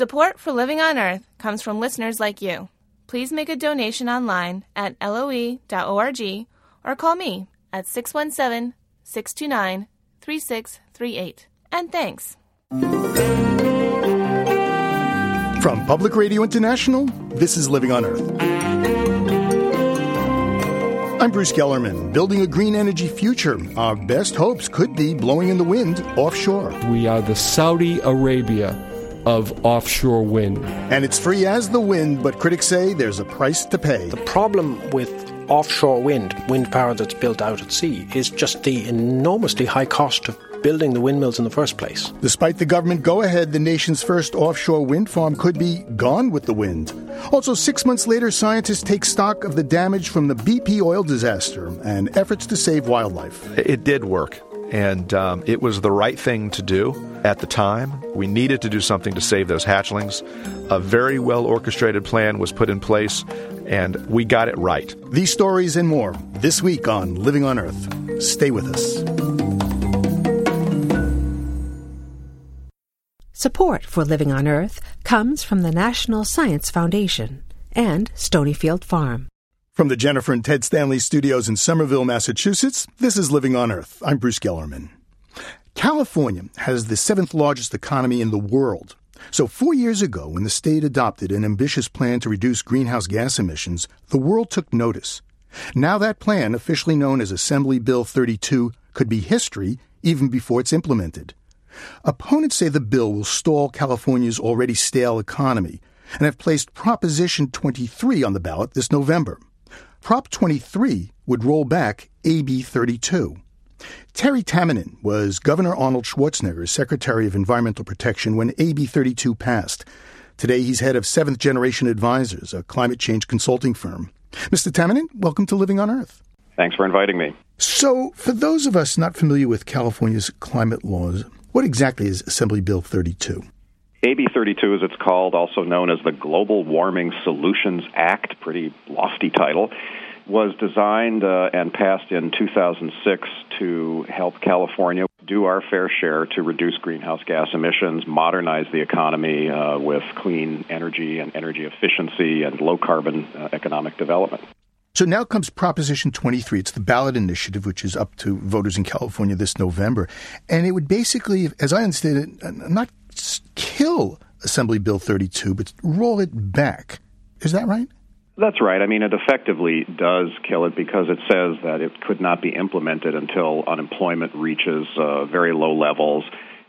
Support for Living on Earth comes from listeners like you. Please make a donation online at loe.org or call me at 617 629 3638. And thanks. From Public Radio International, this is Living on Earth. I'm Bruce Gellerman. Building a green energy future. Our best hopes could be blowing in the wind offshore. We are the Saudi Arabia of offshore wind. And it's free as the wind, but critics say there's a price to pay. The problem with offshore wind, wind power that's built out at sea, is just the enormously high cost of building the windmills in the first place. Despite the government go ahead, the nation's first offshore wind farm could be gone with the wind. Also, six months later, scientists take stock of the damage from the BP oil disaster and efforts to save wildlife. It did work, and um, it was the right thing to do at the time. We needed to do something to save those hatchlings. A very well orchestrated plan was put in place, and we got it right. These stories and more this week on Living on Earth. Stay with us. Support for Living on Earth comes from the National Science Foundation and Stonyfield Farm. From the Jennifer and Ted Stanley studios in Somerville, Massachusetts, this is Living on Earth. I'm Bruce Gellerman. California has the seventh largest economy in the world. So, four years ago, when the state adopted an ambitious plan to reduce greenhouse gas emissions, the world took notice. Now, that plan, officially known as Assembly Bill 32, could be history even before it's implemented. Opponents say the bill will stall California's already stale economy and have placed Proposition 23 on the ballot this November. Prop 23 would roll back AB 32. Terry Tamminen was Governor Arnold Schwarzenegger's Secretary of Environmental Protection when AB 32 passed. Today he's head of Seventh Generation Advisors, a climate change consulting firm. Mr. Tamminen, welcome to Living on Earth. Thanks for inviting me. So, for those of us not familiar with California's climate laws, what exactly is Assembly Bill 32? AB 32, as it's called, also known as the Global Warming Solutions Act, pretty lofty title, was designed uh, and passed in 2006 to help California do our fair share to reduce greenhouse gas emissions, modernize the economy uh, with clean energy and energy efficiency and low carbon uh, economic development. So now comes Proposition 23. It's the ballot initiative, which is up to voters in California this November. And it would basically, as I understand it, not kill Assembly Bill 32, but roll it back. Is that right? That's right. I mean, it effectively does kill it because it says that it could not be implemented until unemployment reaches uh, very low levels.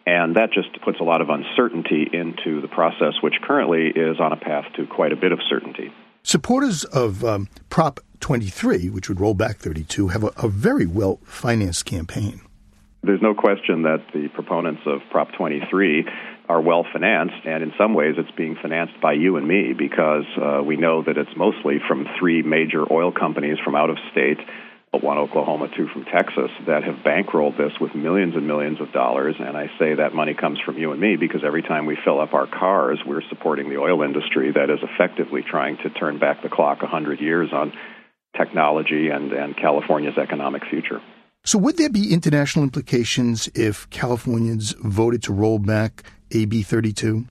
And that just puts a lot of uncertainty into the process, which currently is on a path to quite a bit of certainty. Supporters of um, Prop 23, which would roll back 32, have a, a very well financed campaign. There's no question that the proponents of Prop 23 are well financed, and in some ways it's being financed by you and me because uh, we know that it's mostly from three major oil companies from out of state one Oklahoma, two from Texas, that have bankrolled this with millions and millions of dollars. And I say that money comes from you and me because every time we fill up our cars, we're supporting the oil industry that is effectively trying to turn back the clock 100 years on technology and, and California's economic future. So, would there be international implications if Californians voted to roll back AB 32?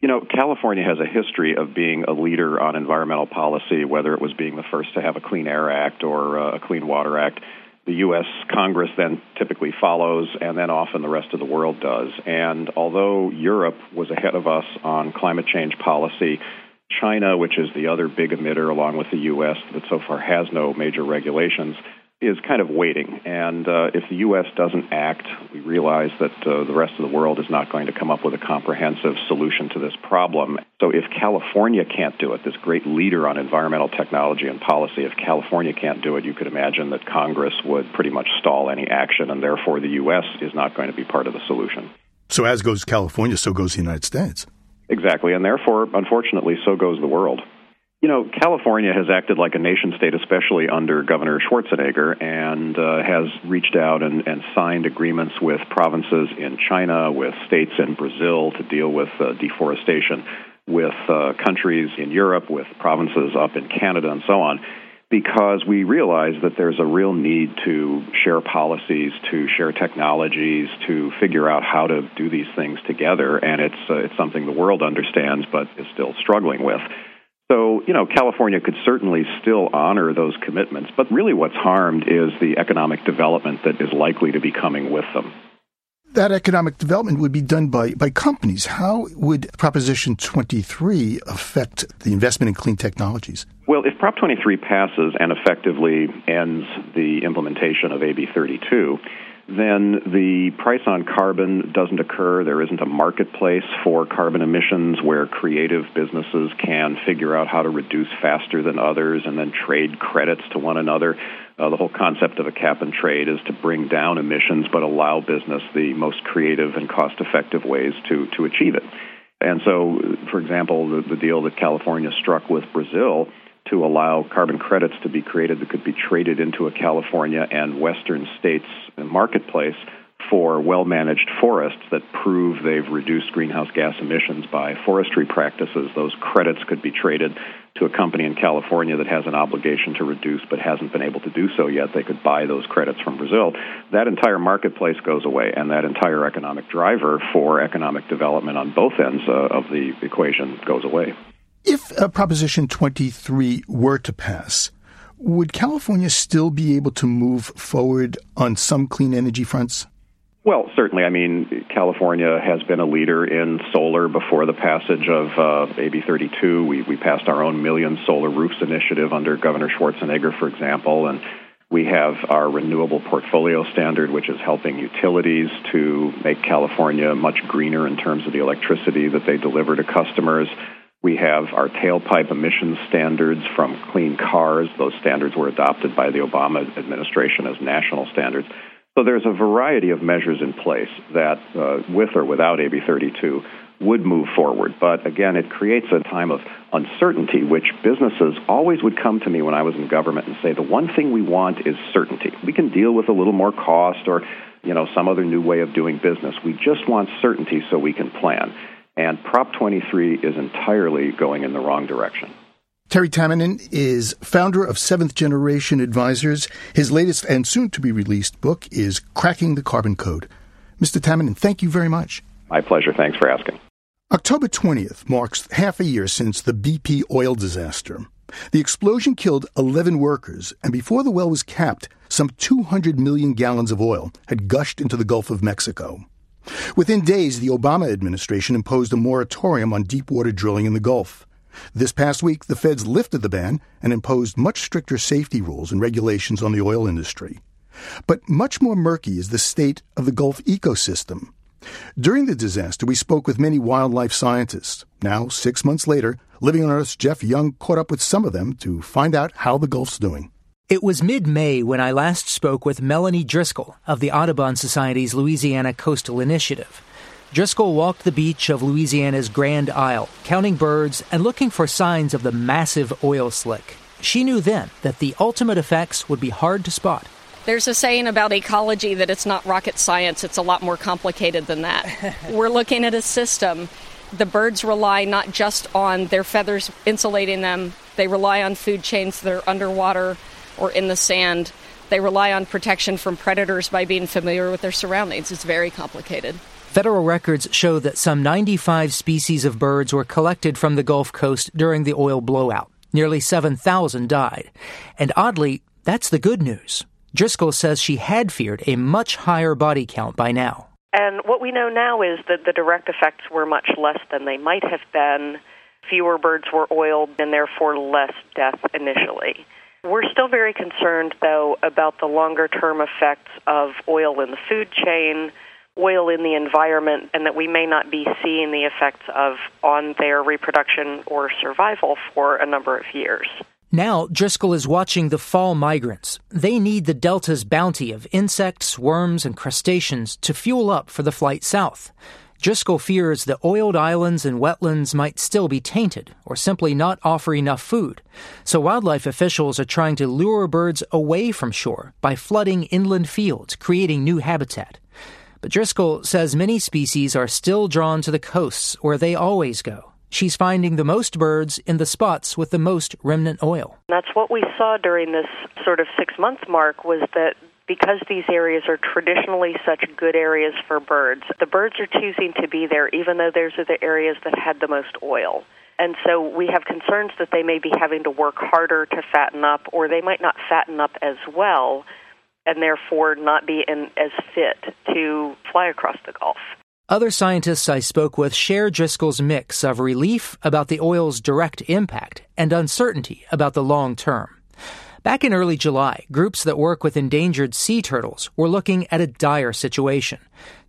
You know, California has a history of being a leader on environmental policy, whether it was being the first to have a Clean Air Act or uh, a Clean Water Act. The U.S. Congress then typically follows, and then often the rest of the world does. And although Europe was ahead of us on climate change policy, China, which is the other big emitter along with the U.S., that so far has no major regulations, is kind of waiting. And uh, if the U.S. doesn't act, we realize that uh, the rest of the world is not going to come up with a comprehensive solution to this problem. So if California can't do it, this great leader on environmental technology and policy, if California can't do it, you could imagine that Congress would pretty much stall any action, and therefore the U.S. is not going to be part of the solution. So as goes California, so goes the United States. Exactly, and therefore, unfortunately, so goes the world. You know, California has acted like a nation state, especially under Governor Schwarzenegger, and uh, has reached out and, and signed agreements with provinces in China, with states in Brazil to deal with uh, deforestation, with uh, countries in Europe, with provinces up in Canada, and so on. because we realize that there's a real need to share policies, to share technologies, to figure out how to do these things together, and it's uh, it's something the world understands but is still struggling with. So, you know, California could certainly still honor those commitments, but really what's harmed is the economic development that is likely to be coming with them that economic development would be done by, by companies. How would Proposition 23 affect the investment in clean technologies? Well, if Prop 23 passes and effectively ends the implementation of AB 32, then the price on carbon doesn't occur. There isn't a marketplace for carbon emissions where creative businesses can figure out how to reduce faster than others and then trade credits to one another. Uh, the whole concept of a cap and trade is to bring down emissions but allow business the most creative and cost effective ways to, to achieve it. And so, for example, the, the deal that California struck with Brazil to allow carbon credits to be created that could be traded into a California and Western states marketplace for well managed forests that prove they've reduced greenhouse gas emissions by forestry practices. Those credits could be traded to a company in California that has an obligation to reduce but hasn't been able to do so yet. They could buy those credits from Brazil. That entire marketplace goes away, and that entire economic driver for economic development on both ends uh, of the equation goes away. If uh, Proposition 23 were to pass, would California still be able to move forward on some clean energy fronts? Well, certainly. I mean, California has been a leader in solar before the passage of uh, AB 32. We, we passed our own Million Solar Roofs initiative under Governor Schwarzenegger, for example, and we have our renewable portfolio standard, which is helping utilities to make California much greener in terms of the electricity that they deliver to customers. We have our tailpipe emissions standards from clean cars. Those standards were adopted by the Obama administration as national standards. So there's a variety of measures in place that, uh, with or without AB 32, would move forward. But again, it creates a time of uncertainty, which businesses always would come to me when I was in government and say, the one thing we want is certainty. We can deal with a little more cost or you know some other new way of doing business. We just want certainty so we can plan. And Prop 23 is entirely going in the wrong direction. Terry Tamminen is founder of Seventh Generation Advisors. His latest and soon to be released book is Cracking the Carbon Code. Mr. Tamminen, thank you very much. My pleasure. Thanks for asking. October 20th marks half a year since the BP oil disaster. The explosion killed 11 workers, and before the well was capped, some 200 million gallons of oil had gushed into the Gulf of Mexico. Within days, the Obama administration imposed a moratorium on deepwater drilling in the Gulf. This past week, the feds lifted the ban and imposed much stricter safety rules and regulations on the oil industry. But much more murky is the state of the Gulf ecosystem. During the disaster, we spoke with many wildlife scientists. Now, six months later, Living on Earth's Jeff Young caught up with some of them to find out how the Gulf's doing. It was mid May when I last spoke with Melanie Driscoll of the Audubon Society's Louisiana Coastal Initiative. Driscoll walked the beach of Louisiana's Grand Isle, counting birds and looking for signs of the massive oil slick. She knew then that the ultimate effects would be hard to spot. There's a saying about ecology that it's not rocket science, it's a lot more complicated than that. We're looking at a system. The birds rely not just on their feathers insulating them, they rely on food chains that are underwater or in the sand. They rely on protection from predators by being familiar with their surroundings. It's very complicated. Federal records show that some 95 species of birds were collected from the Gulf Coast during the oil blowout. Nearly 7,000 died. And oddly, that's the good news. Driscoll says she had feared a much higher body count by now. And what we know now is that the direct effects were much less than they might have been. Fewer birds were oiled and therefore less death initially. We're still very concerned, though, about the longer term effects of oil in the food chain, oil in the environment and that we may not be seeing the effects of on their reproduction or survival for a number of years. Now, Driscoll is watching the fall migrants. They need the Delta's bounty of insects, worms, and crustaceans to fuel up for the flight south. Driscoll fears the oiled islands and wetlands might still be tainted or simply not offer enough food. So wildlife officials are trying to lure birds away from shore by flooding inland fields, creating new habitat. But Driscoll says many species are still drawn to the coasts where they always go. She's finding the most birds in the spots with the most remnant oil. That's what we saw during this sort of six month mark was that because these areas are traditionally such good areas for birds, the birds are choosing to be there even though those are the areas that had the most oil. And so we have concerns that they may be having to work harder to fatten up, or they might not fatten up as well, and therefore not be in, as fit to fly across the Gulf. Other scientists I spoke with share Driscoll's mix of relief about the oil's direct impact and uncertainty about the long term. Back in early July, groups that work with endangered sea turtles were looking at a dire situation.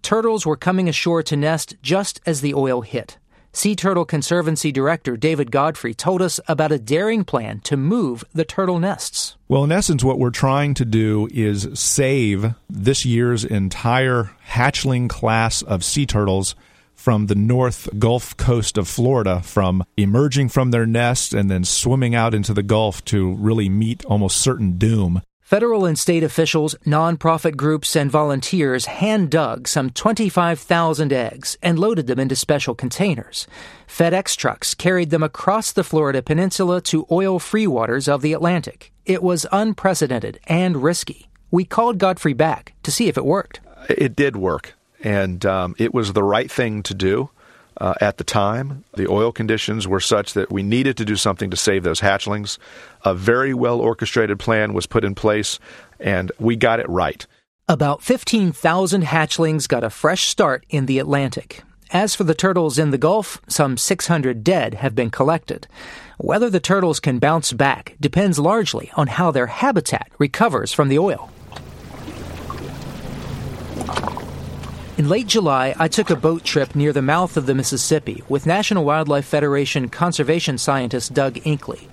Turtles were coming ashore to nest just as the oil hit. Sea Turtle Conservancy Director David Godfrey told us about a daring plan to move the turtle nests. Well, in essence, what we're trying to do is save this year's entire hatchling class of sea turtles from the north Gulf coast of Florida from emerging from their nest and then swimming out into the Gulf to really meet almost certain doom. Federal and state officials, nonprofit groups, and volunteers hand dug some 25,000 eggs and loaded them into special containers. FedEx trucks carried them across the Florida peninsula to oil free waters of the Atlantic. It was unprecedented and risky. We called Godfrey back to see if it worked. It did work and um, it was the right thing to do. Uh, at the time, the oil conditions were such that we needed to do something to save those hatchlings. A very well orchestrated plan was put in place, and we got it right. About 15,000 hatchlings got a fresh start in the Atlantic. As for the turtles in the Gulf, some 600 dead have been collected. Whether the turtles can bounce back depends largely on how their habitat recovers from the oil. In late July, I took a boat trip near the mouth of the Mississippi with National Wildlife Federation conservation scientist Doug Inkley.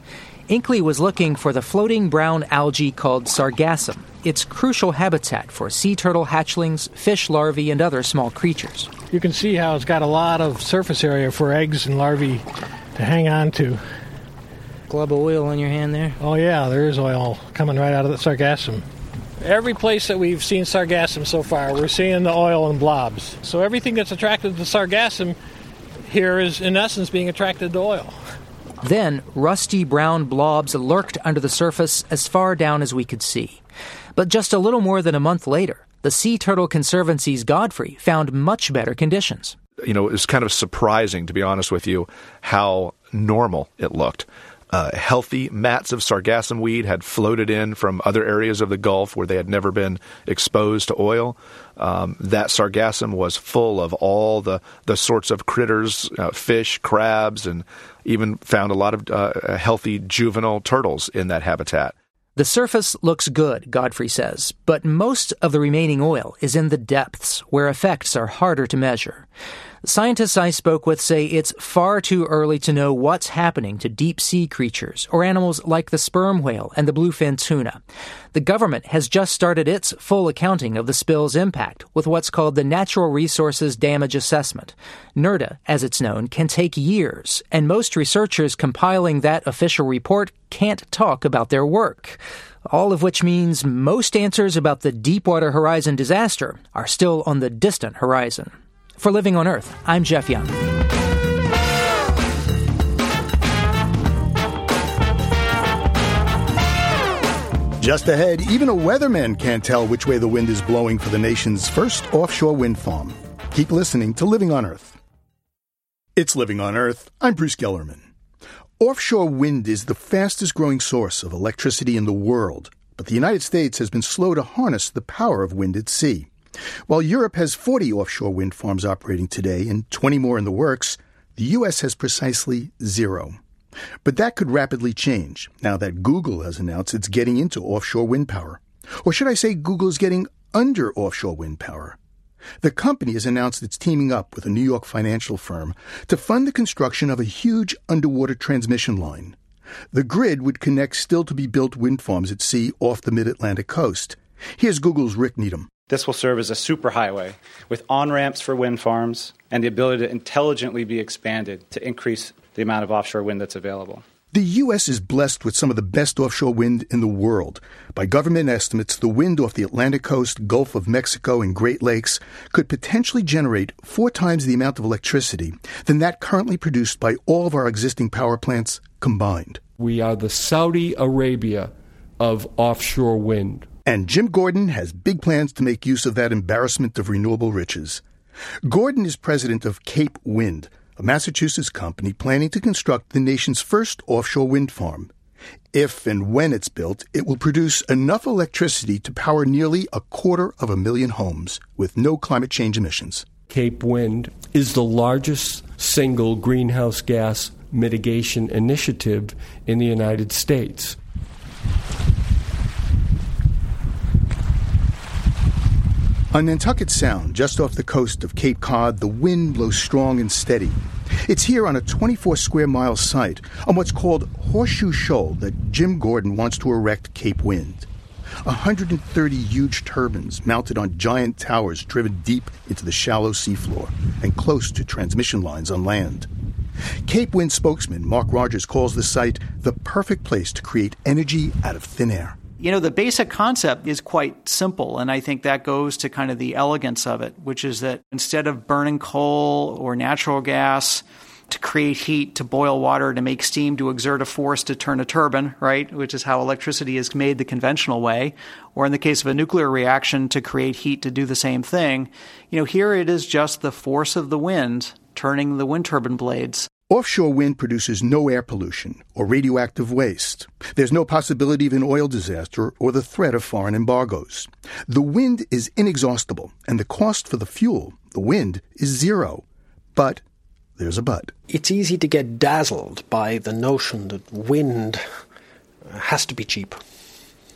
Inkley was looking for the floating brown algae called sargassum. It's crucial habitat for sea turtle hatchlings, fish larvae, and other small creatures. You can see how it's got a lot of surface area for eggs and larvae to hang on to. Glub of oil on your hand there? Oh, yeah, there is oil coming right out of the sargassum. Every place that we've seen sargassum so far, we're seeing the oil in blobs. So everything that's attracted to sargassum here is, in essence, being attracted to oil. Then, rusty brown blobs lurked under the surface as far down as we could see. But just a little more than a month later, the Sea Turtle Conservancy's Godfrey found much better conditions. You know, it was kind of surprising, to be honest with you, how normal it looked. Uh, healthy mats of sargassum weed had floated in from other areas of the Gulf where they had never been exposed to oil. Um, that sargassum was full of all the, the sorts of critters, uh, fish, crabs, and even found a lot of uh, healthy juvenile turtles in that habitat. The surface looks good, Godfrey says, but most of the remaining oil is in the depths, where effects are harder to measure. Scientists I spoke with say it's far too early to know what's happening to deep sea creatures or animals like the sperm whale and the bluefin tuna. The government has just started its full accounting of the spill's impact with what's called the Natural Resources Damage Assessment. NRDA, as it's known, can take years, and most researchers compiling that official report can't talk about their work all of which means most answers about the Deepwater Horizon disaster are still on the distant horizon. For Living on Earth, I'm Jeff Young. Just ahead, even a weatherman can't tell which way the wind is blowing for the nation's first offshore wind farm. Keep listening to Living on Earth. It's Living on Earth. I'm Bruce Gellerman. Offshore wind is the fastest growing source of electricity in the world, but the United States has been slow to harness the power of wind at sea. While Europe has 40 offshore wind farms operating today and 20 more in the works, the U.S. has precisely zero. But that could rapidly change now that Google has announced it's getting into offshore wind power. Or should I say, Google is getting under offshore wind power. The company has announced it's teaming up with a New York financial firm to fund the construction of a huge underwater transmission line. The grid would connect still to be built wind farms at sea off the mid Atlantic coast. Here's Google's Rick Needham. This will serve as a superhighway with on ramps for wind farms and the ability to intelligently be expanded to increase the amount of offshore wind that's available. The U.S. is blessed with some of the best offshore wind in the world. By government estimates, the wind off the Atlantic coast, Gulf of Mexico, and Great Lakes could potentially generate four times the amount of electricity than that currently produced by all of our existing power plants combined. We are the Saudi Arabia of offshore wind. And Jim Gordon has big plans to make use of that embarrassment of renewable riches. Gordon is president of Cape Wind a Massachusetts company planning to construct the nation's first offshore wind farm. If and when it's built, it will produce enough electricity to power nearly a quarter of a million homes with no climate change emissions. Cape Wind is the largest single greenhouse gas mitigation initiative in the United States. On Nantucket Sound, just off the coast of Cape Cod, the wind blows strong and steady. It's here on a 24 square mile site on what's called Horseshoe Shoal that Jim Gordon wants to erect Cape Wind. 130 huge turbines mounted on giant towers driven deep into the shallow seafloor and close to transmission lines on land. Cape Wind spokesman Mark Rodgers calls the site the perfect place to create energy out of thin air. You know, the basic concept is quite simple, and I think that goes to kind of the elegance of it, which is that instead of burning coal or natural gas to create heat, to boil water, to make steam, to exert a force to turn a turbine, right, which is how electricity is made the conventional way, or in the case of a nuclear reaction, to create heat to do the same thing, you know, here it is just the force of the wind turning the wind turbine blades Offshore wind produces no air pollution or radioactive waste. There's no possibility of an oil disaster or the threat of foreign embargoes. The wind is inexhaustible, and the cost for the fuel, the wind, is zero. But there's a but. It's easy to get dazzled by the notion that wind has to be cheap.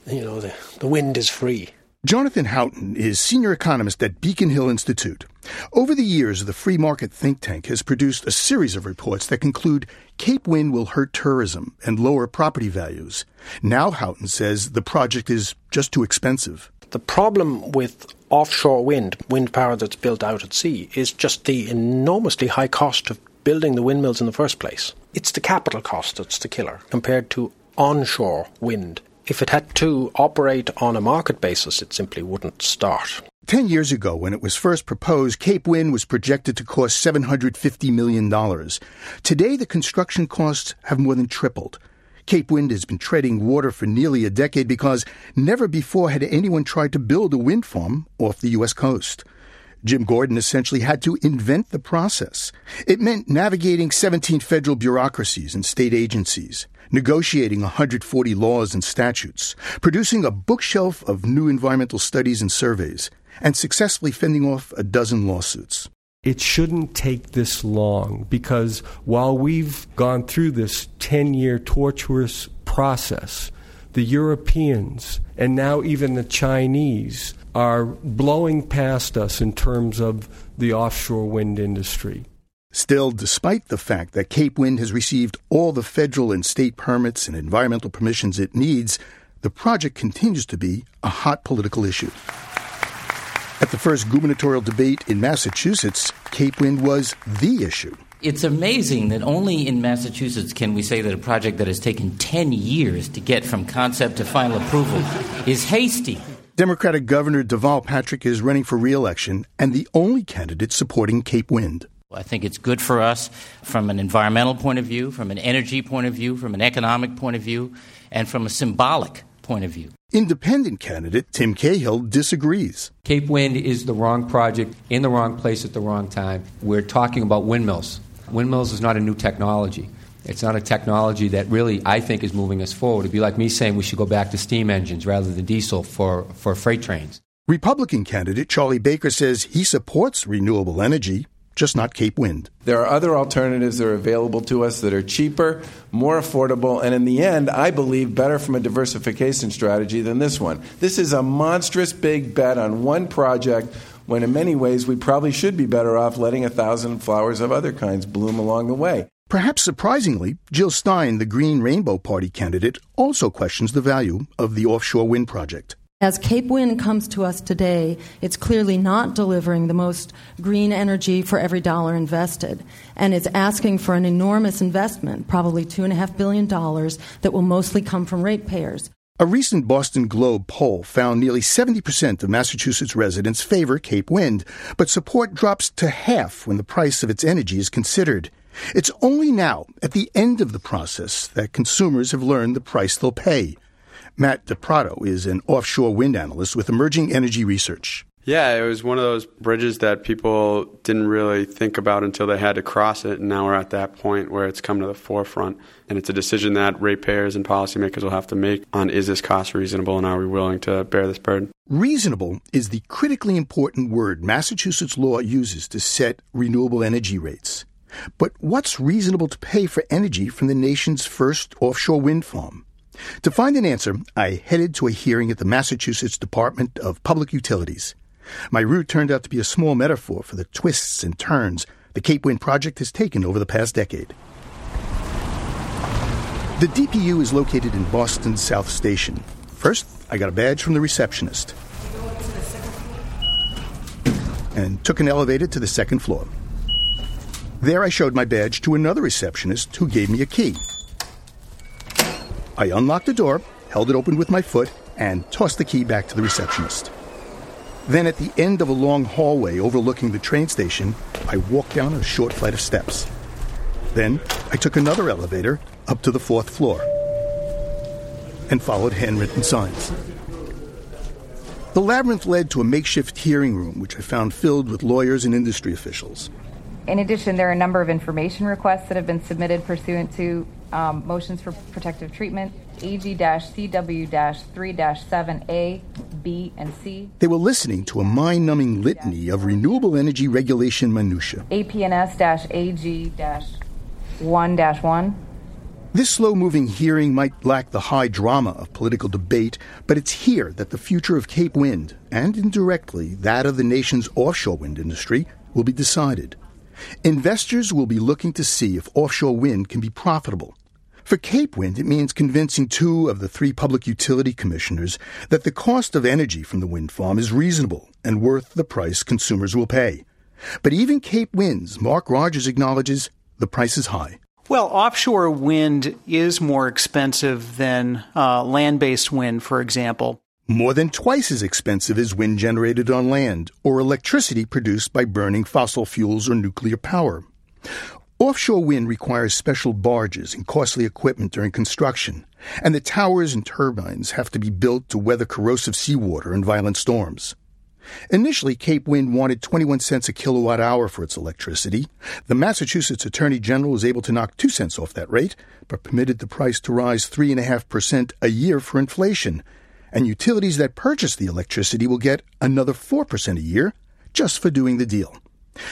You know, the, the wind is free. Jonathan Haughton is senior economist at Beacon Hill Institute. Over the years, the free market think tank has produced a series of reports that conclude Cape Wind will hurt tourism and lower property values. Now Houghton says the project is just too expensive. The problem with offshore wind, wind power that's built out at sea, is just the enormously high cost of building the windmills in the first place. It's the capital cost that's the killer compared to onshore wind if it had to operate on a market basis, it simply wouldn't start. Ten years ago, when it was first proposed, Cape Wind was projected to cost $750 million. Today, the construction costs have more than tripled. Cape Wind has been treading water for nearly a decade because never before had anyone tried to build a wind farm off the U.S. coast. Jim Gordon essentially had to invent the process. It meant navigating 17 federal bureaucracies and state agencies, negotiating 140 laws and statutes, producing a bookshelf of new environmental studies and surveys, and successfully fending off a dozen lawsuits. It shouldn't take this long because while we've gone through this 10 year tortuous process, the Europeans and now even the Chinese are blowing past us in terms of the offshore wind industry. Still, despite the fact that Cape Wind has received all the federal and state permits and environmental permissions it needs, the project continues to be a hot political issue. At the first gubernatorial debate in Massachusetts, Cape Wind was the issue. It's amazing that only in Massachusetts can we say that a project that has taken 10 years to get from concept to final approval is hasty. Democratic Governor Deval Patrick is running for reelection and the only candidate supporting Cape Wind. I think it's good for us from an environmental point of view, from an energy point of view, from an economic point of view, and from a symbolic point of view. Independent candidate Tim Cahill disagrees. Cape Wind is the wrong project in the wrong place at the wrong time. We're talking about windmills. Windmills is not a new technology. It's not a technology that really, I think, is moving us forward. It'd be like me saying we should go back to steam engines rather than diesel for, for freight trains. Republican candidate Charlie Baker says he supports renewable energy, just not Cape Wind. There are other alternatives that are available to us that are cheaper, more affordable, and in the end, I believe better from a diversification strategy than this one. This is a monstrous big bet on one project when in many ways we probably should be better off letting a thousand flowers of other kinds bloom along the way. Perhaps surprisingly, Jill Stein, the Green Rainbow Party candidate, also questions the value of the offshore wind project. As Cape Wind comes to us today, it's clearly not delivering the most green energy for every dollar invested, and it's asking for an enormous investment, probably $2.5 billion, that will mostly come from ratepayers. A recent Boston Globe poll found nearly 70% of Massachusetts residents favor Cape Wind, but support drops to half when the price of its energy is considered. It's only now, at the end of the process, that consumers have learned the price they'll pay. Matt DePrato is an offshore wind analyst with Emerging Energy Research. Yeah, it was one of those bridges that people didn't really think about until they had to cross it, and now we're at that point where it's come to the forefront. And it's a decision that ratepayers and policymakers will have to make on is this cost reasonable and are we willing to bear this burden? Reasonable is the critically important word Massachusetts law uses to set renewable energy rates. But what's reasonable to pay for energy from the nation's first offshore wind farm? To find an answer, I headed to a hearing at the Massachusetts Department of Public Utilities. My route turned out to be a small metaphor for the twists and turns the Cape Wind project has taken over the past decade. The DPU is located in Boston's South Station. First, I got a badge from the receptionist and took an elevator to the second floor. There, I showed my badge to another receptionist who gave me a key. I unlocked the door, held it open with my foot, and tossed the key back to the receptionist. Then, at the end of a long hallway overlooking the train station, I walked down a short flight of steps. Then, I took another elevator up to the fourth floor and followed handwritten signs. The labyrinth led to a makeshift hearing room, which I found filled with lawyers and industry officials. In addition, there are a number of information requests that have been submitted pursuant to um, motions for protective treatment, AG-CW-3-7A, B, and C. They were listening to a mind-numbing litany of renewable energy regulation minutiae. APNS-AG-1-1. This slow moving hearing might lack the high drama of political debate, but it's here that the future of Cape Wind, and indirectly that of the nation's offshore wind industry, will be decided. Investors will be looking to see if offshore wind can be profitable. For Cape Wind, it means convincing two of the three public utility commissioners that the cost of energy from the wind farm is reasonable and worth the price consumers will pay. But even Cape Wind's Mark Rodgers acknowledges the price is high. Well, offshore wind is more expensive than uh, land based wind, for example. More than twice as expensive as wind generated on land or electricity produced by burning fossil fuels or nuclear power. Offshore wind requires special barges and costly equipment during construction, and the towers and turbines have to be built to weather corrosive seawater and violent storms. Initially, Cape Wind wanted 21 cents a kilowatt hour for its electricity. The Massachusetts Attorney General was able to knock 2 cents off that rate, but permitted the price to rise 3.5% a year for inflation. And utilities that purchase the electricity will get another 4% a year just for doing the deal.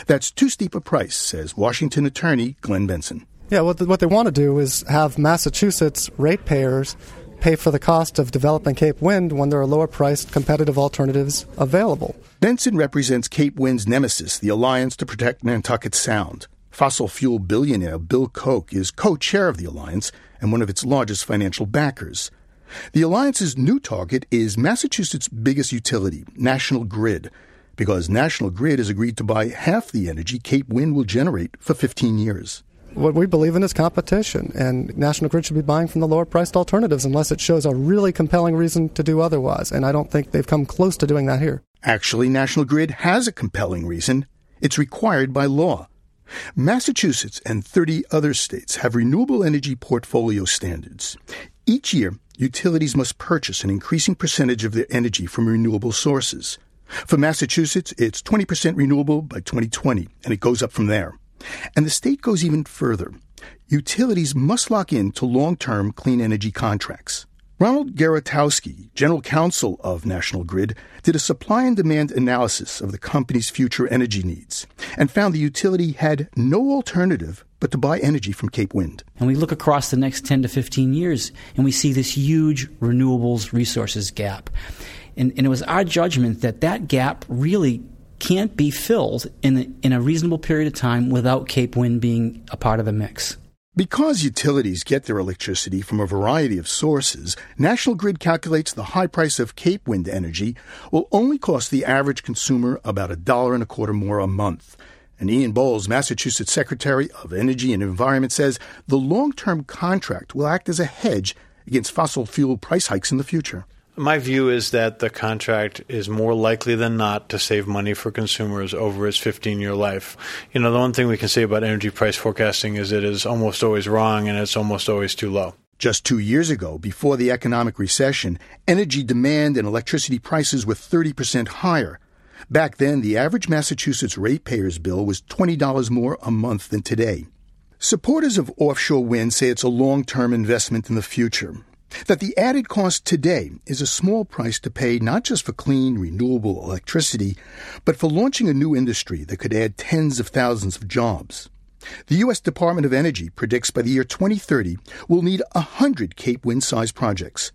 That's too steep a price, says Washington attorney Glenn Benson. Yeah, what, what they want to do is have Massachusetts ratepayers pay for the cost of developing Cape Wind when there are lower priced competitive alternatives available. Benson represents Cape Wind's nemesis, the Alliance to Protect Nantucket Sound. Fossil fuel billionaire Bill Koch is co chair of the alliance and one of its largest financial backers. The alliance's new target is Massachusetts' biggest utility, National Grid, because National Grid has agreed to buy half the energy Cape Wind will generate for 15 years. What we believe in is competition, and National Grid should be buying from the lower priced alternatives unless it shows a really compelling reason to do otherwise, and I don't think they've come close to doing that here. Actually, National Grid has a compelling reason. It's required by law. Massachusetts and 30 other states have renewable energy portfolio standards. Each year, utilities must purchase an increasing percentage of their energy from renewable sources. For Massachusetts, it's 20% renewable by 2020, and it goes up from there. And the state goes even further. Utilities must lock in to long term clean energy contracts. Ronald Gerwatowski, general counsel of National Grid, did a supply and demand analysis of the company's future energy needs and found the utility had no alternative but to buy energy from Cape Wind. And we look across the next 10 to 15 years and we see this huge renewables resources gap. And, and it was our judgment that that gap really can't be filled in, in a reasonable period of time without Cape Wind being a part of the mix. Because utilities get their electricity from a variety of sources, National Grid calculates the high price of Cape Wind energy will only cost the average consumer about a dollar and a quarter more a month. And Ian Bowles, Massachusetts Secretary of Energy and Environment, says the long term contract will act as a hedge against fossil fuel price hikes in the future. My view is that the contract is more likely than not to save money for consumers over its 15 year life. You know, the one thing we can say about energy price forecasting is it is almost always wrong and it's almost always too low. Just two years ago, before the economic recession, energy demand and electricity prices were 30% higher. Back then, the average Massachusetts ratepayer's bill was $20 more a month than today. Supporters of offshore wind say it's a long term investment in the future. That the added cost today is a small price to pay not just for clean, renewable electricity, but for launching a new industry that could add tens of thousands of jobs. The U.S. Department of Energy predicts by the year 2030 we'll need 100 Cape Wind sized projects.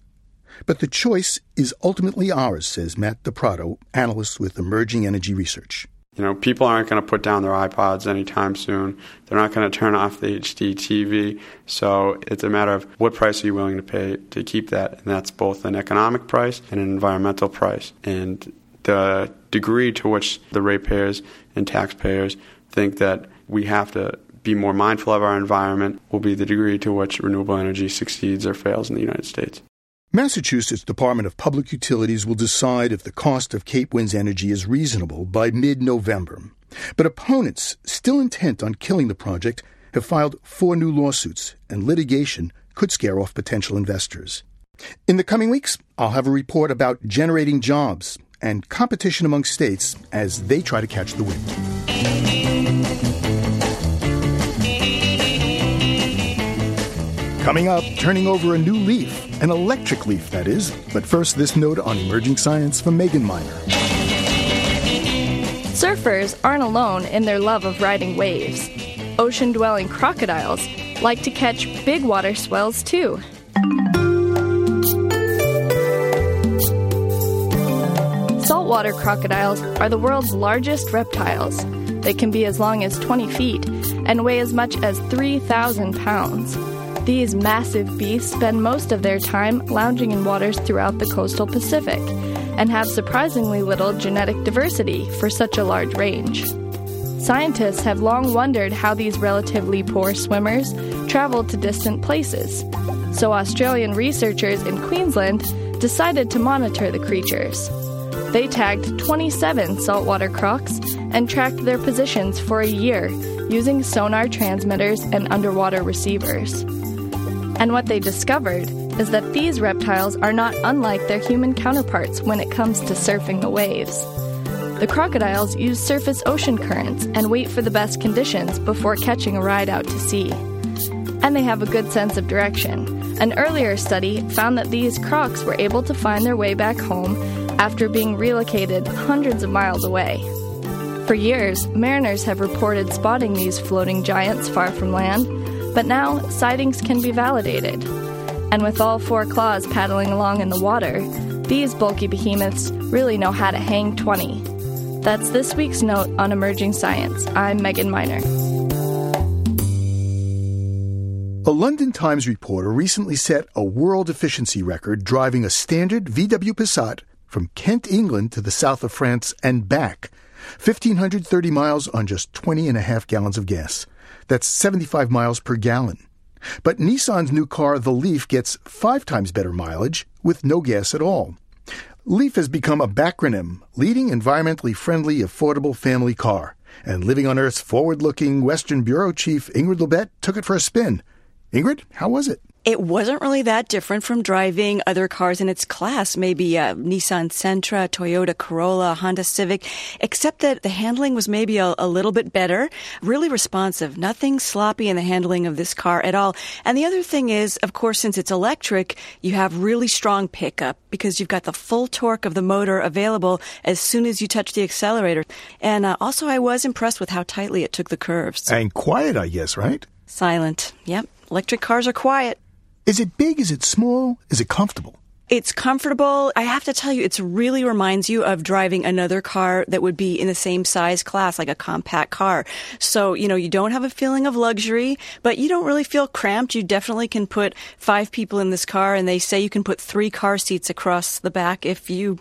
But the choice is ultimately ours, says Matt DePrado, analyst with Emerging Energy Research. You know, people aren't going to put down their iPods anytime soon. They're not going to turn off the HD TV. So it's a matter of what price are you willing to pay to keep that? And that's both an economic price and an environmental price. And the degree to which the ratepayers and taxpayers think that we have to be more mindful of our environment will be the degree to which renewable energy succeeds or fails in the United States. Massachusetts Department of Public Utilities will decide if the cost of Cape Wind's energy is reasonable by mid November. But opponents, still intent on killing the project, have filed four new lawsuits, and litigation could scare off potential investors. In the coming weeks, I'll have a report about generating jobs and competition among states as they try to catch the wind. Coming up, turning over a new leaf, an electric leaf, that is. But first, this note on emerging science from Megan Miner. Surfers aren't alone in their love of riding waves. Ocean dwelling crocodiles like to catch big water swells too. Saltwater crocodiles are the world's largest reptiles. They can be as long as 20 feet and weigh as much as 3,000 pounds. These massive beasts spend most of their time lounging in waters throughout the coastal Pacific and have surprisingly little genetic diversity for such a large range. Scientists have long wondered how these relatively poor swimmers travel to distant places, so Australian researchers in Queensland decided to monitor the creatures. They tagged 27 saltwater crocs and tracked their positions for a year using sonar transmitters and underwater receivers. And what they discovered is that these reptiles are not unlike their human counterparts when it comes to surfing the waves. The crocodiles use surface ocean currents and wait for the best conditions before catching a ride out to sea. And they have a good sense of direction. An earlier study found that these crocs were able to find their way back home after being relocated hundreds of miles away. For years, mariners have reported spotting these floating giants far from land but now, sightings can be validated. And with all four claws paddling along in the water, these bulky behemoths really know how to hang 20. That's this week's note on emerging science. I'm Megan Miner. A London Times reporter recently set a world efficiency record driving a standard VW Passat from Kent, England to the south of France and back, 1,530 miles on just 20 and a half gallons of gas. That's 75 miles per gallon. But Nissan's new car, the Leaf, gets five times better mileage with no gas at all. Leaf has become a backronym, leading environmentally friendly, affordable family car. And Living on Earth's forward looking Western Bureau Chief Ingrid Lobet took it for a spin. Ingrid, how was it? It wasn't really that different from driving other cars in its class, maybe a Nissan Sentra, Toyota Corolla, Honda Civic, except that the handling was maybe a, a, little bit better, really responsive, nothing sloppy in the handling of this car at all. And the other thing is, of course, since it's electric, you have really strong pickup because you've got the full torque of the motor available as soon as you touch the accelerator. And uh, also, I was impressed with how tightly it took the curves. And quiet, I guess, right? Silent. Yep. Electric cars are quiet. Is it big? Is it small? Is it comfortable? It's comfortable. I have to tell you, it really reminds you of driving another car that would be in the same size class, like a compact car. So, you know, you don't have a feeling of luxury, but you don't really feel cramped. You definitely can put five people in this car, and they say you can put three car seats across the back if you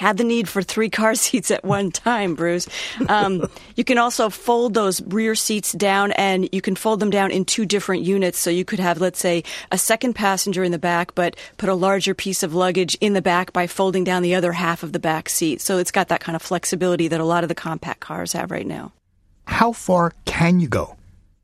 had the need for three car seats at one time, Bruce. Um, you can also fold those rear seats down and you can fold them down in two different units. So you could have, let's say, a second passenger in the back, but put a larger piece of luggage in the back by folding down the other half of the back seat. So it's got that kind of flexibility that a lot of the compact cars have right now. How far can you go?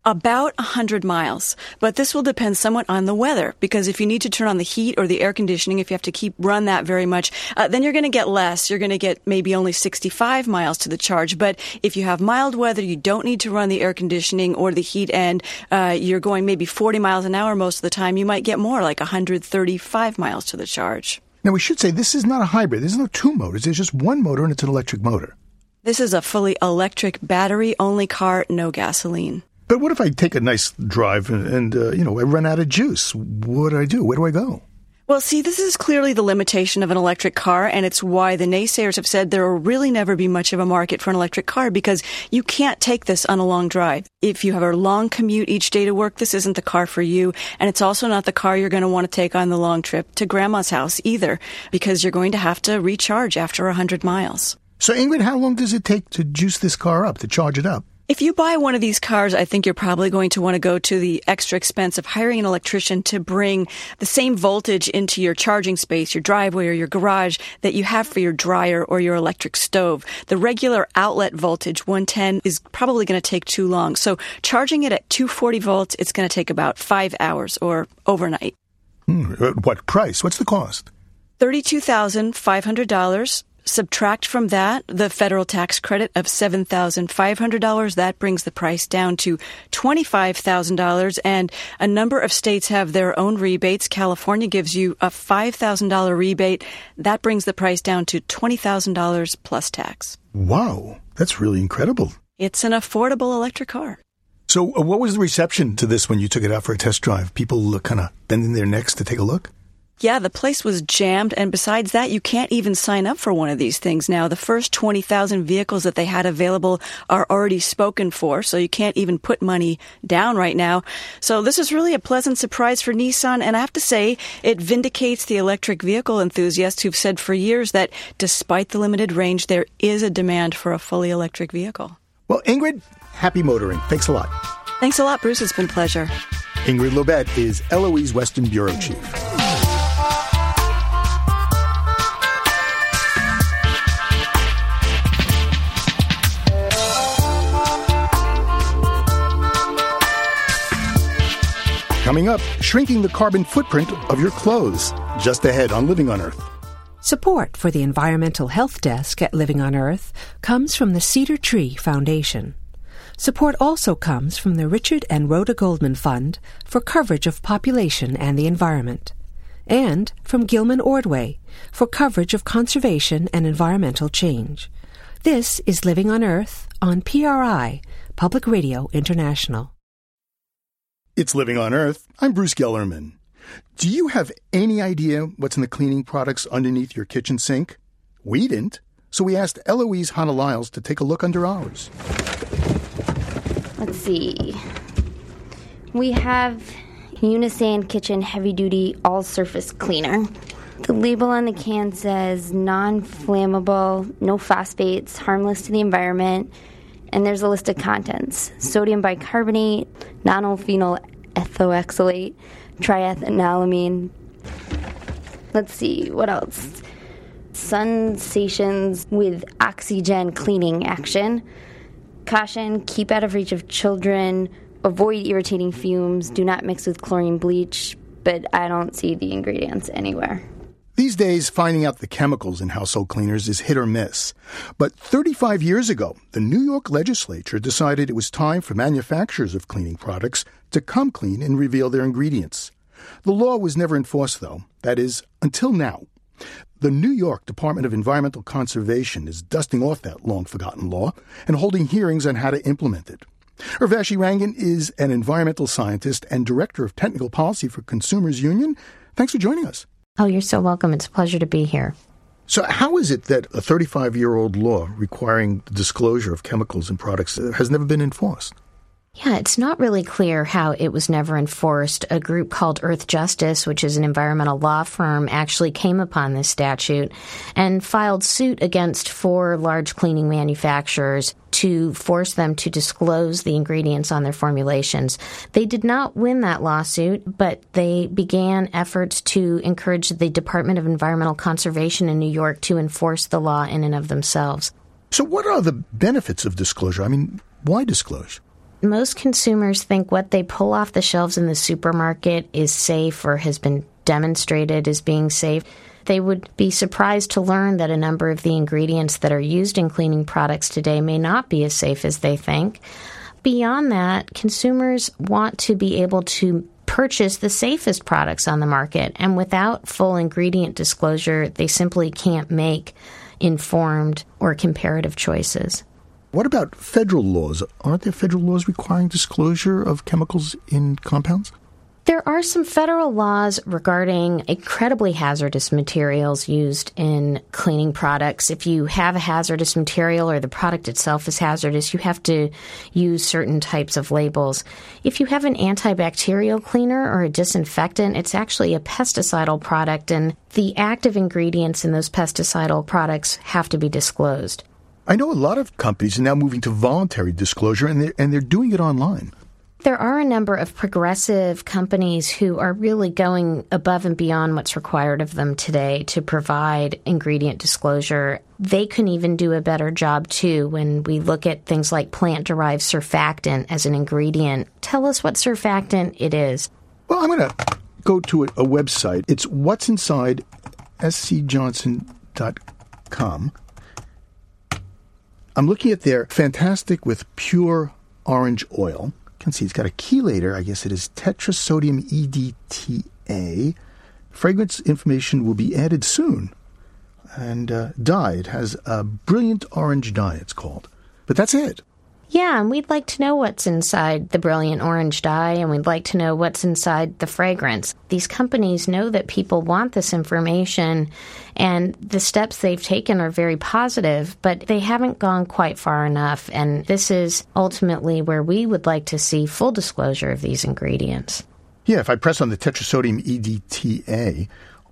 About 100 miles, but this will depend somewhat on the weather because if you need to turn on the heat or the air conditioning, if you have to keep run that very much, uh, then you're going to get less. You're going to get maybe only 65 miles to the charge. But if you have mild weather, you don't need to run the air conditioning or the heat, and uh, you're going maybe 40 miles an hour most of the time, you might get more, like 135 miles to the charge. Now, we should say this is not a hybrid. There's no two motors. There's just one motor, and it's an electric motor. This is a fully electric battery only car, no gasoline. But what if I take a nice drive and, and uh, you know, I run out of juice? What do I do? Where do I go? Well, see, this is clearly the limitation of an electric car, and it's why the naysayers have said there will really never be much of a market for an electric car because you can't take this on a long drive. If you have a long commute each day to work, this isn't the car for you, and it's also not the car you're going to want to take on the long trip to grandma's house either because you're going to have to recharge after 100 miles. So, Ingrid, how long does it take to juice this car up, to charge it up? If you buy one of these cars, I think you're probably going to want to go to the extra expense of hiring an electrician to bring the same voltage into your charging space, your driveway or your garage that you have for your dryer or your electric stove. The regular outlet voltage, 110, is probably going to take too long. So charging it at 240 volts, it's going to take about five hours or overnight. Hmm, what price? What's the cost? $32,500 subtract from that the federal tax credit of $7,500. That brings the price down to $25,000. And a number of states have their own rebates. California gives you a $5,000 rebate. That brings the price down to $20,000 plus tax. Wow, that's really incredible. It's an affordable electric car. So, uh, what was the reception to this when you took it out for a test drive? People kind of bending their necks to take a look? Yeah, the place was jammed. And besides that, you can't even sign up for one of these things now. The first 20,000 vehicles that they had available are already spoken for. So you can't even put money down right now. So this is really a pleasant surprise for Nissan. And I have to say, it vindicates the electric vehicle enthusiasts who've said for years that despite the limited range, there is a demand for a fully electric vehicle. Well, Ingrid, happy motoring. Thanks a lot. Thanks a lot, Bruce. It's been a pleasure. Ingrid Lobet is LOE's Western Bureau Chief. Coming up, shrinking the carbon footprint of your clothes. Just ahead on Living on Earth. Support for the Environmental Health Desk at Living on Earth comes from the Cedar Tree Foundation. Support also comes from the Richard and Rhoda Goldman Fund for coverage of population and the environment, and from Gilman Ordway for coverage of conservation and environmental change. This is Living on Earth on PRI, Public Radio International. It's Living on Earth. I'm Bruce Gellerman. Do you have any idea what's in the cleaning products underneath your kitchen sink? We didn't, so we asked LOE's Hannah Lyles to take a look under ours. Let's see. We have Unisan Kitchen Heavy Duty All Surface Cleaner. The label on the can says non flammable, no phosphates, harmless to the environment and there's a list of contents sodium bicarbonate, nonylphenol ethoxylate, triethanolamine. Let's see, what else? Sensations with oxygen cleaning action. Caution, keep out of reach of children, avoid irritating fumes, do not mix with chlorine bleach, but I don't see the ingredients anywhere. These days, finding out the chemicals in household cleaners is hit or miss. But 35 years ago, the New York legislature decided it was time for manufacturers of cleaning products to come clean and reveal their ingredients. The law was never enforced, though. That is, until now. The New York Department of Environmental Conservation is dusting off that long forgotten law and holding hearings on how to implement it. Urvashi Rangan is an environmental scientist and director of technical policy for Consumers Union. Thanks for joining us. Oh, you're so welcome. It's a pleasure to be here. So, how is it that a 35 year old law requiring the disclosure of chemicals and products has never been enforced? Yeah, it's not really clear how it was never enforced. A group called Earth Justice, which is an environmental law firm, actually came upon this statute and filed suit against four large cleaning manufacturers to force them to disclose the ingredients on their formulations. They did not win that lawsuit, but they began efforts to encourage the Department of Environmental Conservation in New York to enforce the law in and of themselves. So, what are the benefits of disclosure? I mean, why disclose? Most consumers think what they pull off the shelves in the supermarket is safe or has been demonstrated as being safe. They would be surprised to learn that a number of the ingredients that are used in cleaning products today may not be as safe as they think. Beyond that, consumers want to be able to purchase the safest products on the market, and without full ingredient disclosure, they simply can't make informed or comparative choices. What about federal laws? Aren't there federal laws requiring disclosure of chemicals in compounds? There are some federal laws regarding incredibly hazardous materials used in cleaning products. If you have a hazardous material or the product itself is hazardous, you have to use certain types of labels. If you have an antibacterial cleaner or a disinfectant, it's actually a pesticidal product, and the active ingredients in those pesticidal products have to be disclosed. I know a lot of companies are now moving to voluntary disclosure, and they're, and they're doing it online. There are a number of progressive companies who are really going above and beyond what's required of them today to provide ingredient disclosure. They can even do a better job too when we look at things like plant derived surfactant as an ingredient. Tell us what surfactant it is. Well, I'm going to go to a, a website. It's what's inside scjohnson.com. I'm looking at their Fantastik with pure orange oil. You can see it's got a chelator. I guess it is tetrasodium EDTA. Fragrance information will be added soon. And uh, dye. It has a brilliant orange dye, it's called. But that's it. Yeah, and we'd like to know what's inside the brilliant orange dye, and we'd like to know what's inside the fragrance. These companies know that people want this information, and the steps they've taken are very positive, but they haven't gone quite far enough. And this is ultimately where we would like to see full disclosure of these ingredients. Yeah, if I press on the tetrasodium EDTA,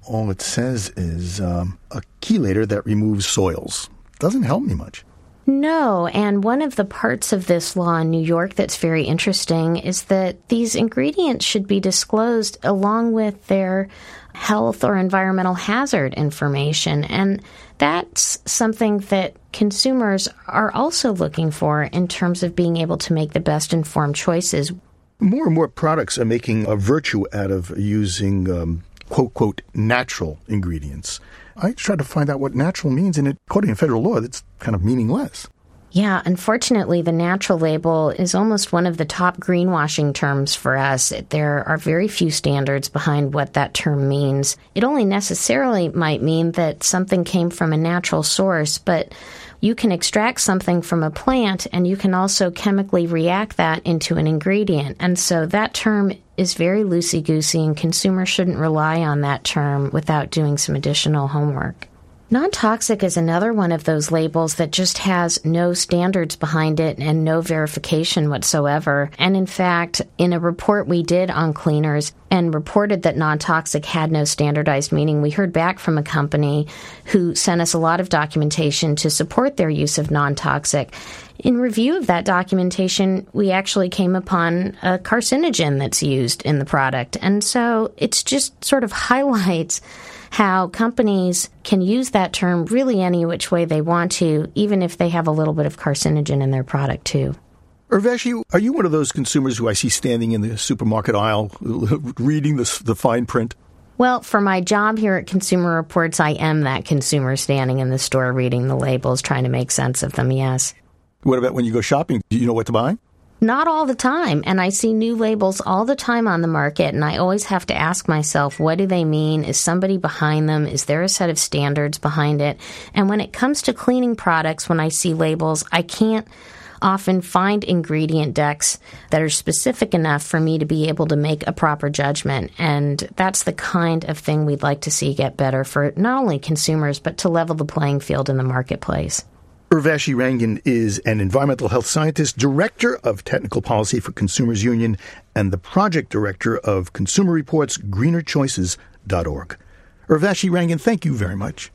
all it says is um, a chelator that removes soils. Doesn't help me much. No, and one of the parts of this law in New York that's very interesting is that these ingredients should be disclosed along with their health or environmental hazard information. And that's something that consumers are also looking for in terms of being able to make the best informed choices. More and more products are making a virtue out of using um, quote, quote, natural ingredients. I tried to find out what natural means, and according to federal law, that's kind of meaningless. Yeah, unfortunately, the natural label is almost one of the top greenwashing terms for us. There are very few standards behind what that term means. It only necessarily might mean that something came from a natural source, but you can extract something from a plant and you can also chemically react that into an ingredient. And so that term is very loosey goosey, and consumers shouldn't rely on that term without doing some additional homework. Non toxic is another one of those labels that just has no standards behind it and no verification whatsoever. And in fact, in a report we did on cleaners and reported that non toxic had no standardized meaning, we heard back from a company who sent us a lot of documentation to support their use of non toxic. In review of that documentation, we actually came upon a carcinogen that's used in the product. And so it's just sort of highlights how companies can use that term really any which way they want to, even if they have a little bit of carcinogen in their product too. Urvashi, are you one of those consumers who I see standing in the supermarket aisle reading the, the fine print? Well, for my job here at Consumer Reports, I am that consumer standing in the store reading the labels, trying to make sense of them, yes. What about when you go shopping? Do you know what to buy? Not all the time. And I see new labels all the time on the market. And I always have to ask myself, what do they mean? Is somebody behind them? Is there a set of standards behind it? And when it comes to cleaning products, when I see labels, I can't often find ingredient decks that are specific enough for me to be able to make a proper judgment. And that's the kind of thing we'd like to see get better for not only consumers, but to level the playing field in the marketplace. Urvashi Rangan is an environmental health scientist, director of technical policy for Consumers Union, and the project director of Consumer Reports greenerchoices.org. Urvashi Rangan, thank you very much.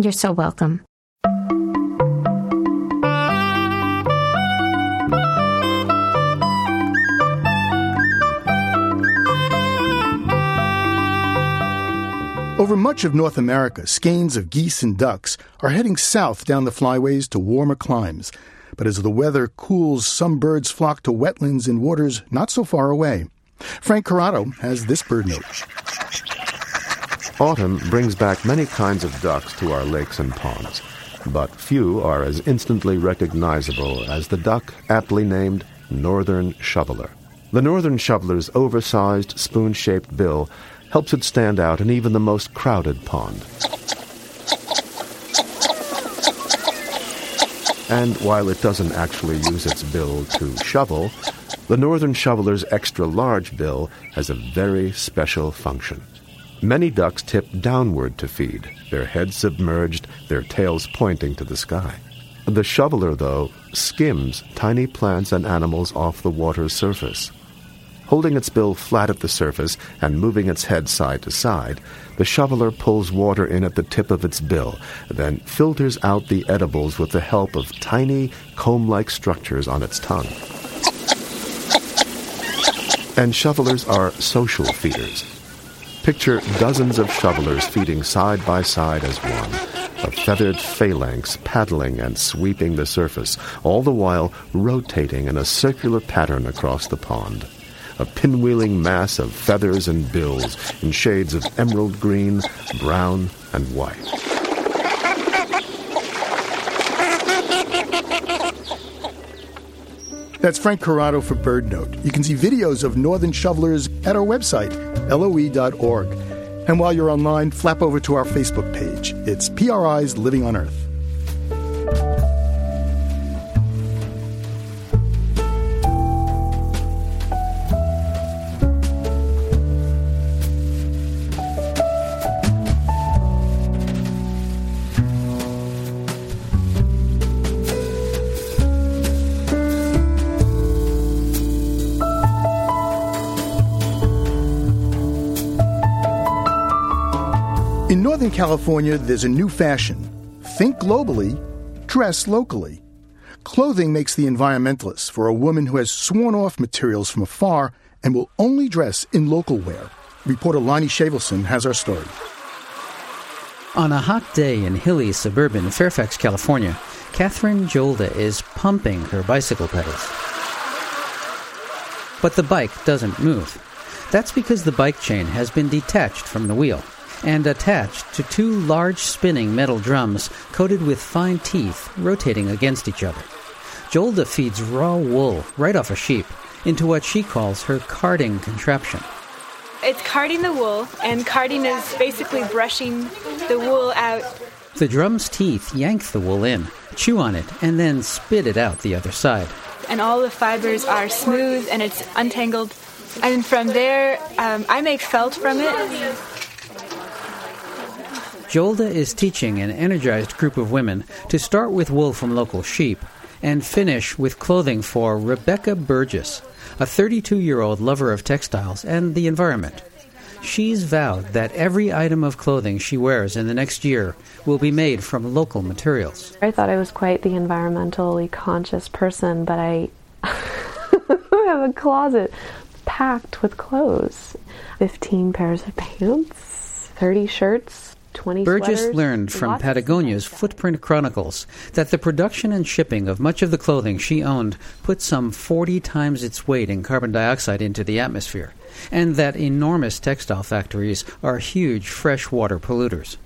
You're so welcome. Over much of North America, skeins of geese and ducks are heading south down the flyways to warmer climes. But as the weather cools, some birds flock to wetlands and waters not so far away. Frank Corrado has this bird note. Autumn brings back many kinds of ducks to our lakes and ponds, but few are as instantly recognizable as the duck aptly named northern shoveler. The northern shoveler's oversized, spoon shaped bill helps it stand out in even the most crowded pond. And while it doesn't actually use its bill to shovel, the northern shoveler's extra large bill has a very special function. Many ducks tip downward to feed, their heads submerged, their tails pointing to the sky. The shoveler, though, skims tiny plants and animals off the water's surface. Holding its bill flat at the surface and moving its head side to side, the shoveler pulls water in at the tip of its bill, then filters out the edibles with the help of tiny comb like structures on its tongue. And shovelers are social feeders. Picture dozens of shovelers feeding side by side as one, a feathered phalanx paddling and sweeping the surface, all the while rotating in a circular pattern across the pond a pinwheeling mass of feathers and bills in shades of emerald green, brown, and white. That's Frank Corrado for Bird Note. You can see videos of northern shovelers at our website, loe.org. And while you're online, flap over to our Facebook page. It's PRI's Living on Earth. California, there's a new fashion. Think globally, dress locally. Clothing makes the environmentalist for a woman who has sworn off materials from afar and will only dress in local wear. Reporter Lonnie Shavelson has our story. On a hot day in hilly suburban Fairfax, California, Catherine Jolda is pumping her bicycle pedals. But the bike doesn't move. That's because the bike chain has been detached from the wheel and attached to two large spinning metal drums coated with fine teeth rotating against each other. Jolda feeds raw wool right off a sheep into what she calls her carding contraption. It's carding the wool, and carding is basically brushing the wool out. The drum's teeth yank the wool in, chew on it, and then spit it out the other side. And all the fibers are smooth and it's untangled. And from there, um, I make felt from it. Jolda is teaching an energized group of women to start with wool from local sheep and finish with clothing for Rebecca Burgess, a 32 year old lover of textiles and the environment. She's vowed that every item of clothing she wears in the next year will be made from local materials. I thought I was quite the environmentally conscious person, but I have a closet packed with clothes 15 pairs of pants, 30 shirts, 20 Burgess learned from Patagonia's Footprint Chronicles that the production and shipping of much of the clothing she owned put some 40 times its weight in carbon dioxide into the atmosphere, and that enormous textile factories are huge freshwater polluters.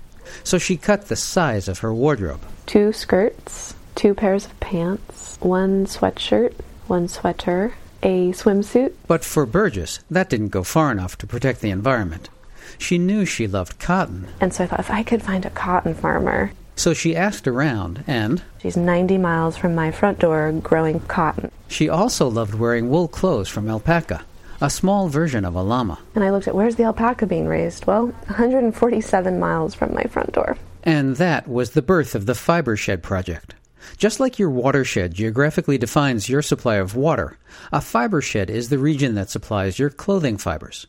So she cut the size of her wardrobe. two skirts, two pairs of pants, one sweatshirt, one sweater, a swimsuit. But for Burgess, that didn't go far enough to protect the environment. She knew she loved cotton, And so I thought if I could find a cotton farmer So she asked around, and She's 90 miles from my front door growing cotton. she also loved wearing wool clothes from alpaca, a small version of a llama. And I looked at where's the alpaca being raised? Well, 147 miles from my front door. And that was the birth of the Fibershed Project. Just like your watershed geographically defines your supply of water, a fiber shed is the region that supplies your clothing fibers.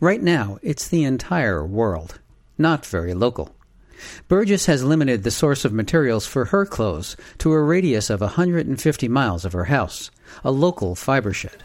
Right now, it's the entire world, not very local. Burgess has limited the source of materials for her clothes to a radius of 150 miles of her house, a local fiber shed.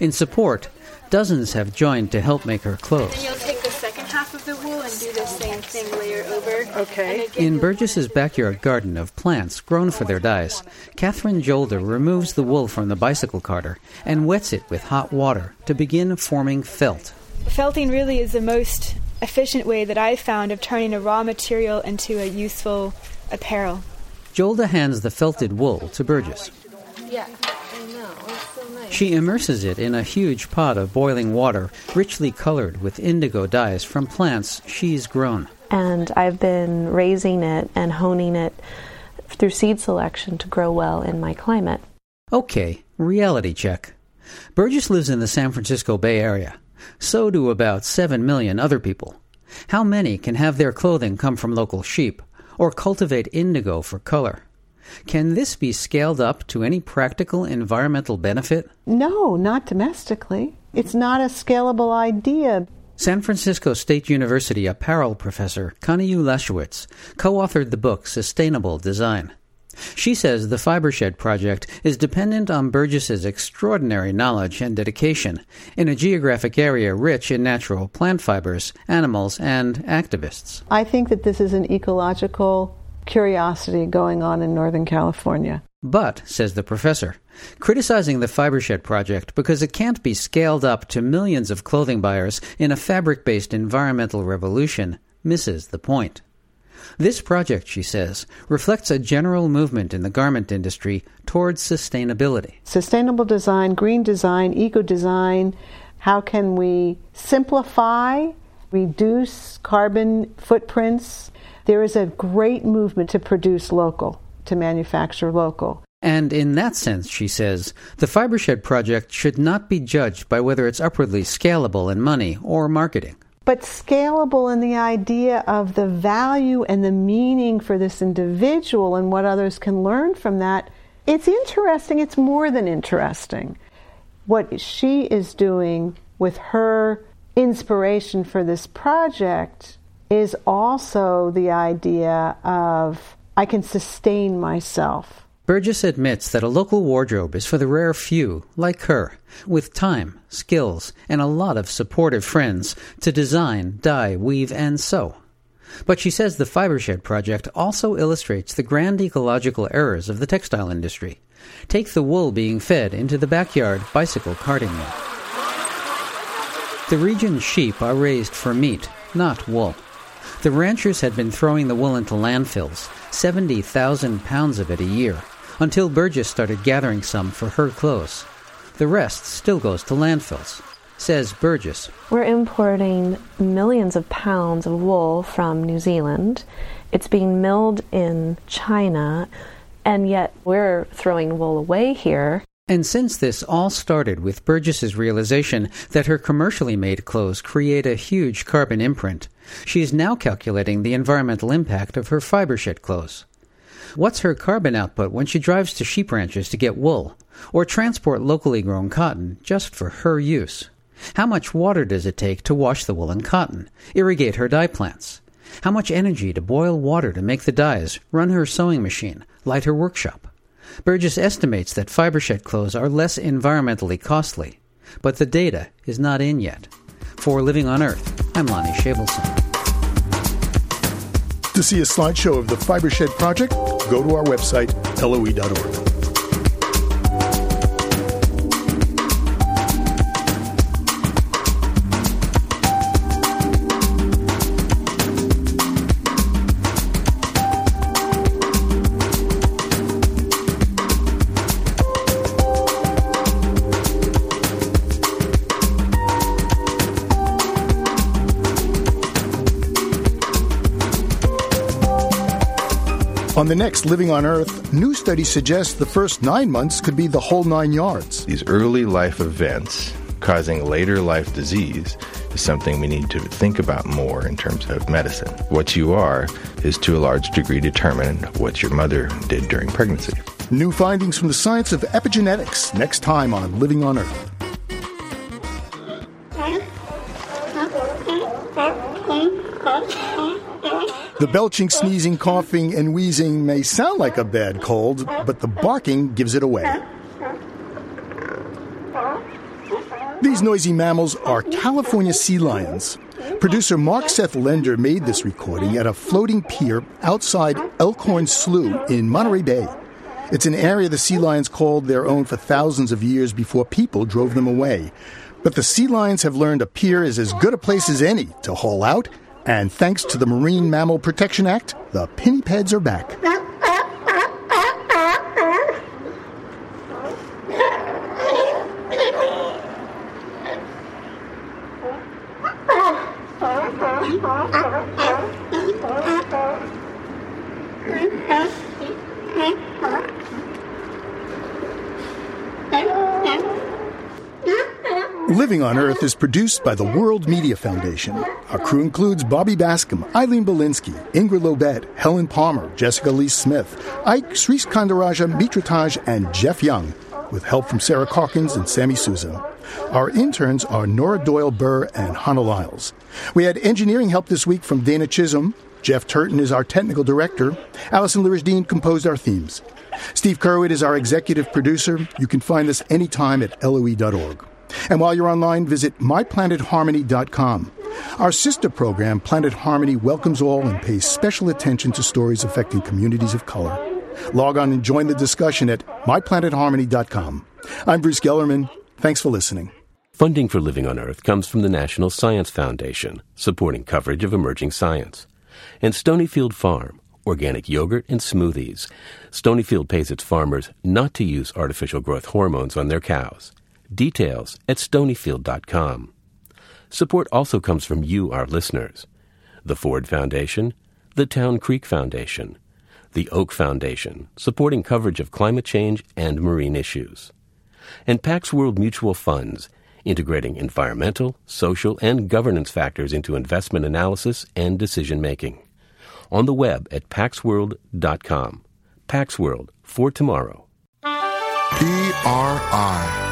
In support, dozens have joined to help make her clothes. And you'll take the second half of the wool and do the same thing layer over. Okay. In Burgess's backyard garden of plants grown for their dyes, Catherine Jolda removes the wool from the bicycle carder and wets it with hot water to begin forming felt. Felting really is the most efficient way that I've found of turning a raw material into a useful apparel. Jolda hands the felted wool to Burgess. Yeah, I know. It's so nice. She immerses it in a huge pot of boiling water, richly colored with indigo dyes from plants she's grown. And I've been raising it and honing it through seed selection to grow well in my climate. Okay, reality check. Burgess lives in the San Francisco Bay Area. So do about 7 million other people. How many can have their clothing come from local sheep or cultivate indigo for color? Can this be scaled up to any practical environmental benefit? No, not domestically. It's not a scalable idea. San Francisco State University apparel professor Connie Ulasewicz co authored the book Sustainable Design. She says the Fibershed project is dependent on Burgess's extraordinary knowledge and dedication in a geographic area rich in natural plant fibers, animals, and activists. I think that this is an ecological curiosity going on in Northern California. But, says the professor, criticizing the Fibershed project because it can't be scaled up to millions of clothing buyers in a fabric based environmental revolution misses the point. This project, she says, reflects a general movement in the garment industry towards sustainability. Sustainable design, green design, eco design. How can we simplify, reduce carbon footprints? There is a great movement to produce local, to manufacture local. And in that sense, she says, the Fibershed project should not be judged by whether it's upwardly scalable in money or marketing. But scalable in the idea of the value and the meaning for this individual and what others can learn from that. It's interesting. It's more than interesting. What she is doing with her inspiration for this project is also the idea of I can sustain myself. Burgess admits that a local wardrobe is for the rare few, like her, with time, skills, and a lot of supportive friends to design, dye, weave, and sew. But she says the Fibershed project also illustrates the grand ecological errors of the textile industry. Take the wool being fed into the backyard bicycle carding mill. The region's sheep are raised for meat, not wool. The ranchers had been throwing the wool into landfills, 70,000 pounds of it a year, until Burgess started gathering some for her clothes. The rest still goes to landfills, says Burgess. We're importing millions of pounds of wool from New Zealand. It's being milled in China, and yet we're throwing wool away here. And since this all started with Burgess's realization that her commercially made clothes create a huge carbon imprint, she is now calculating the environmental impact of her fibershed clothes. What's her carbon output when she drives to sheep ranches to get wool, or transport locally grown cotton just for her use? How much water does it take to wash the wool and cotton, irrigate her dye plants? How much energy to boil water to make the dyes, run her sewing machine, light her workshop? Burgess estimates that fibershed clothes are less environmentally costly, but the data is not in yet. For Living on Earth, I'm Lonnie Shavelson. To see a slideshow of the Fibershed project, go to our website, loe.org. the next Living on Earth, new studies suggest the first nine months could be the whole nine yards. These early life events causing later life disease is something we need to think about more in terms of medicine. What you are is to a large degree determined what your mother did during pregnancy. New findings from the science of epigenetics next time on Living on Earth. The belching, sneezing, coughing, and wheezing may sound like a bad cold, but the barking gives it away. These noisy mammals are California sea lions. Producer Mark Seth Lender made this recording at a floating pier outside Elkhorn Slough in Monterey Bay. It's an area the sea lions called their own for thousands of years before people drove them away. But the sea lions have learned a pier is as good a place as any to haul out and thanks to the Marine Mammal Protection Act, the pinnipeds are back. Living on Earth is produced by the World Media Foundation. Our crew includes Bobby Bascomb, Eileen Bolinsky, Ingrid Lobet, Helen Palmer, Jessica Lee Smith, Ike Sriskandarajah Mitra Taj, and Jeff Young, with help from Sarah Calkins and Sammy Souza. Our interns are Nora Doyle Burr and Hannah Lyles. We had engineering help this week from Dana Chisholm. Jeff Turton is our technical director. Allison Lirish composed our themes. Steve Curwood is our executive producer. You can find us anytime at loe.org. And while you're online, visit myplanetharmony.com. Our sister program, Planet Harmony, welcomes all and pays special attention to stories affecting communities of color. Log on and join the discussion at myplanetharmony.com. I'm Bruce Gellerman. Thanks for listening. Funding for Living on Earth comes from the National Science Foundation, supporting coverage of emerging science, and Stonyfield Farm, organic yogurt and smoothies. Stonyfield pays its farmers not to use artificial growth hormones on their cows. Details at stonyfield.com. Support also comes from you, our listeners. The Ford Foundation, the Town Creek Foundation, the Oak Foundation, supporting coverage of climate change and marine issues, and Pax World Mutual Funds, integrating environmental, social, and governance factors into investment analysis and decision making. On the web at paxworld.com. Pax World for tomorrow. PRI,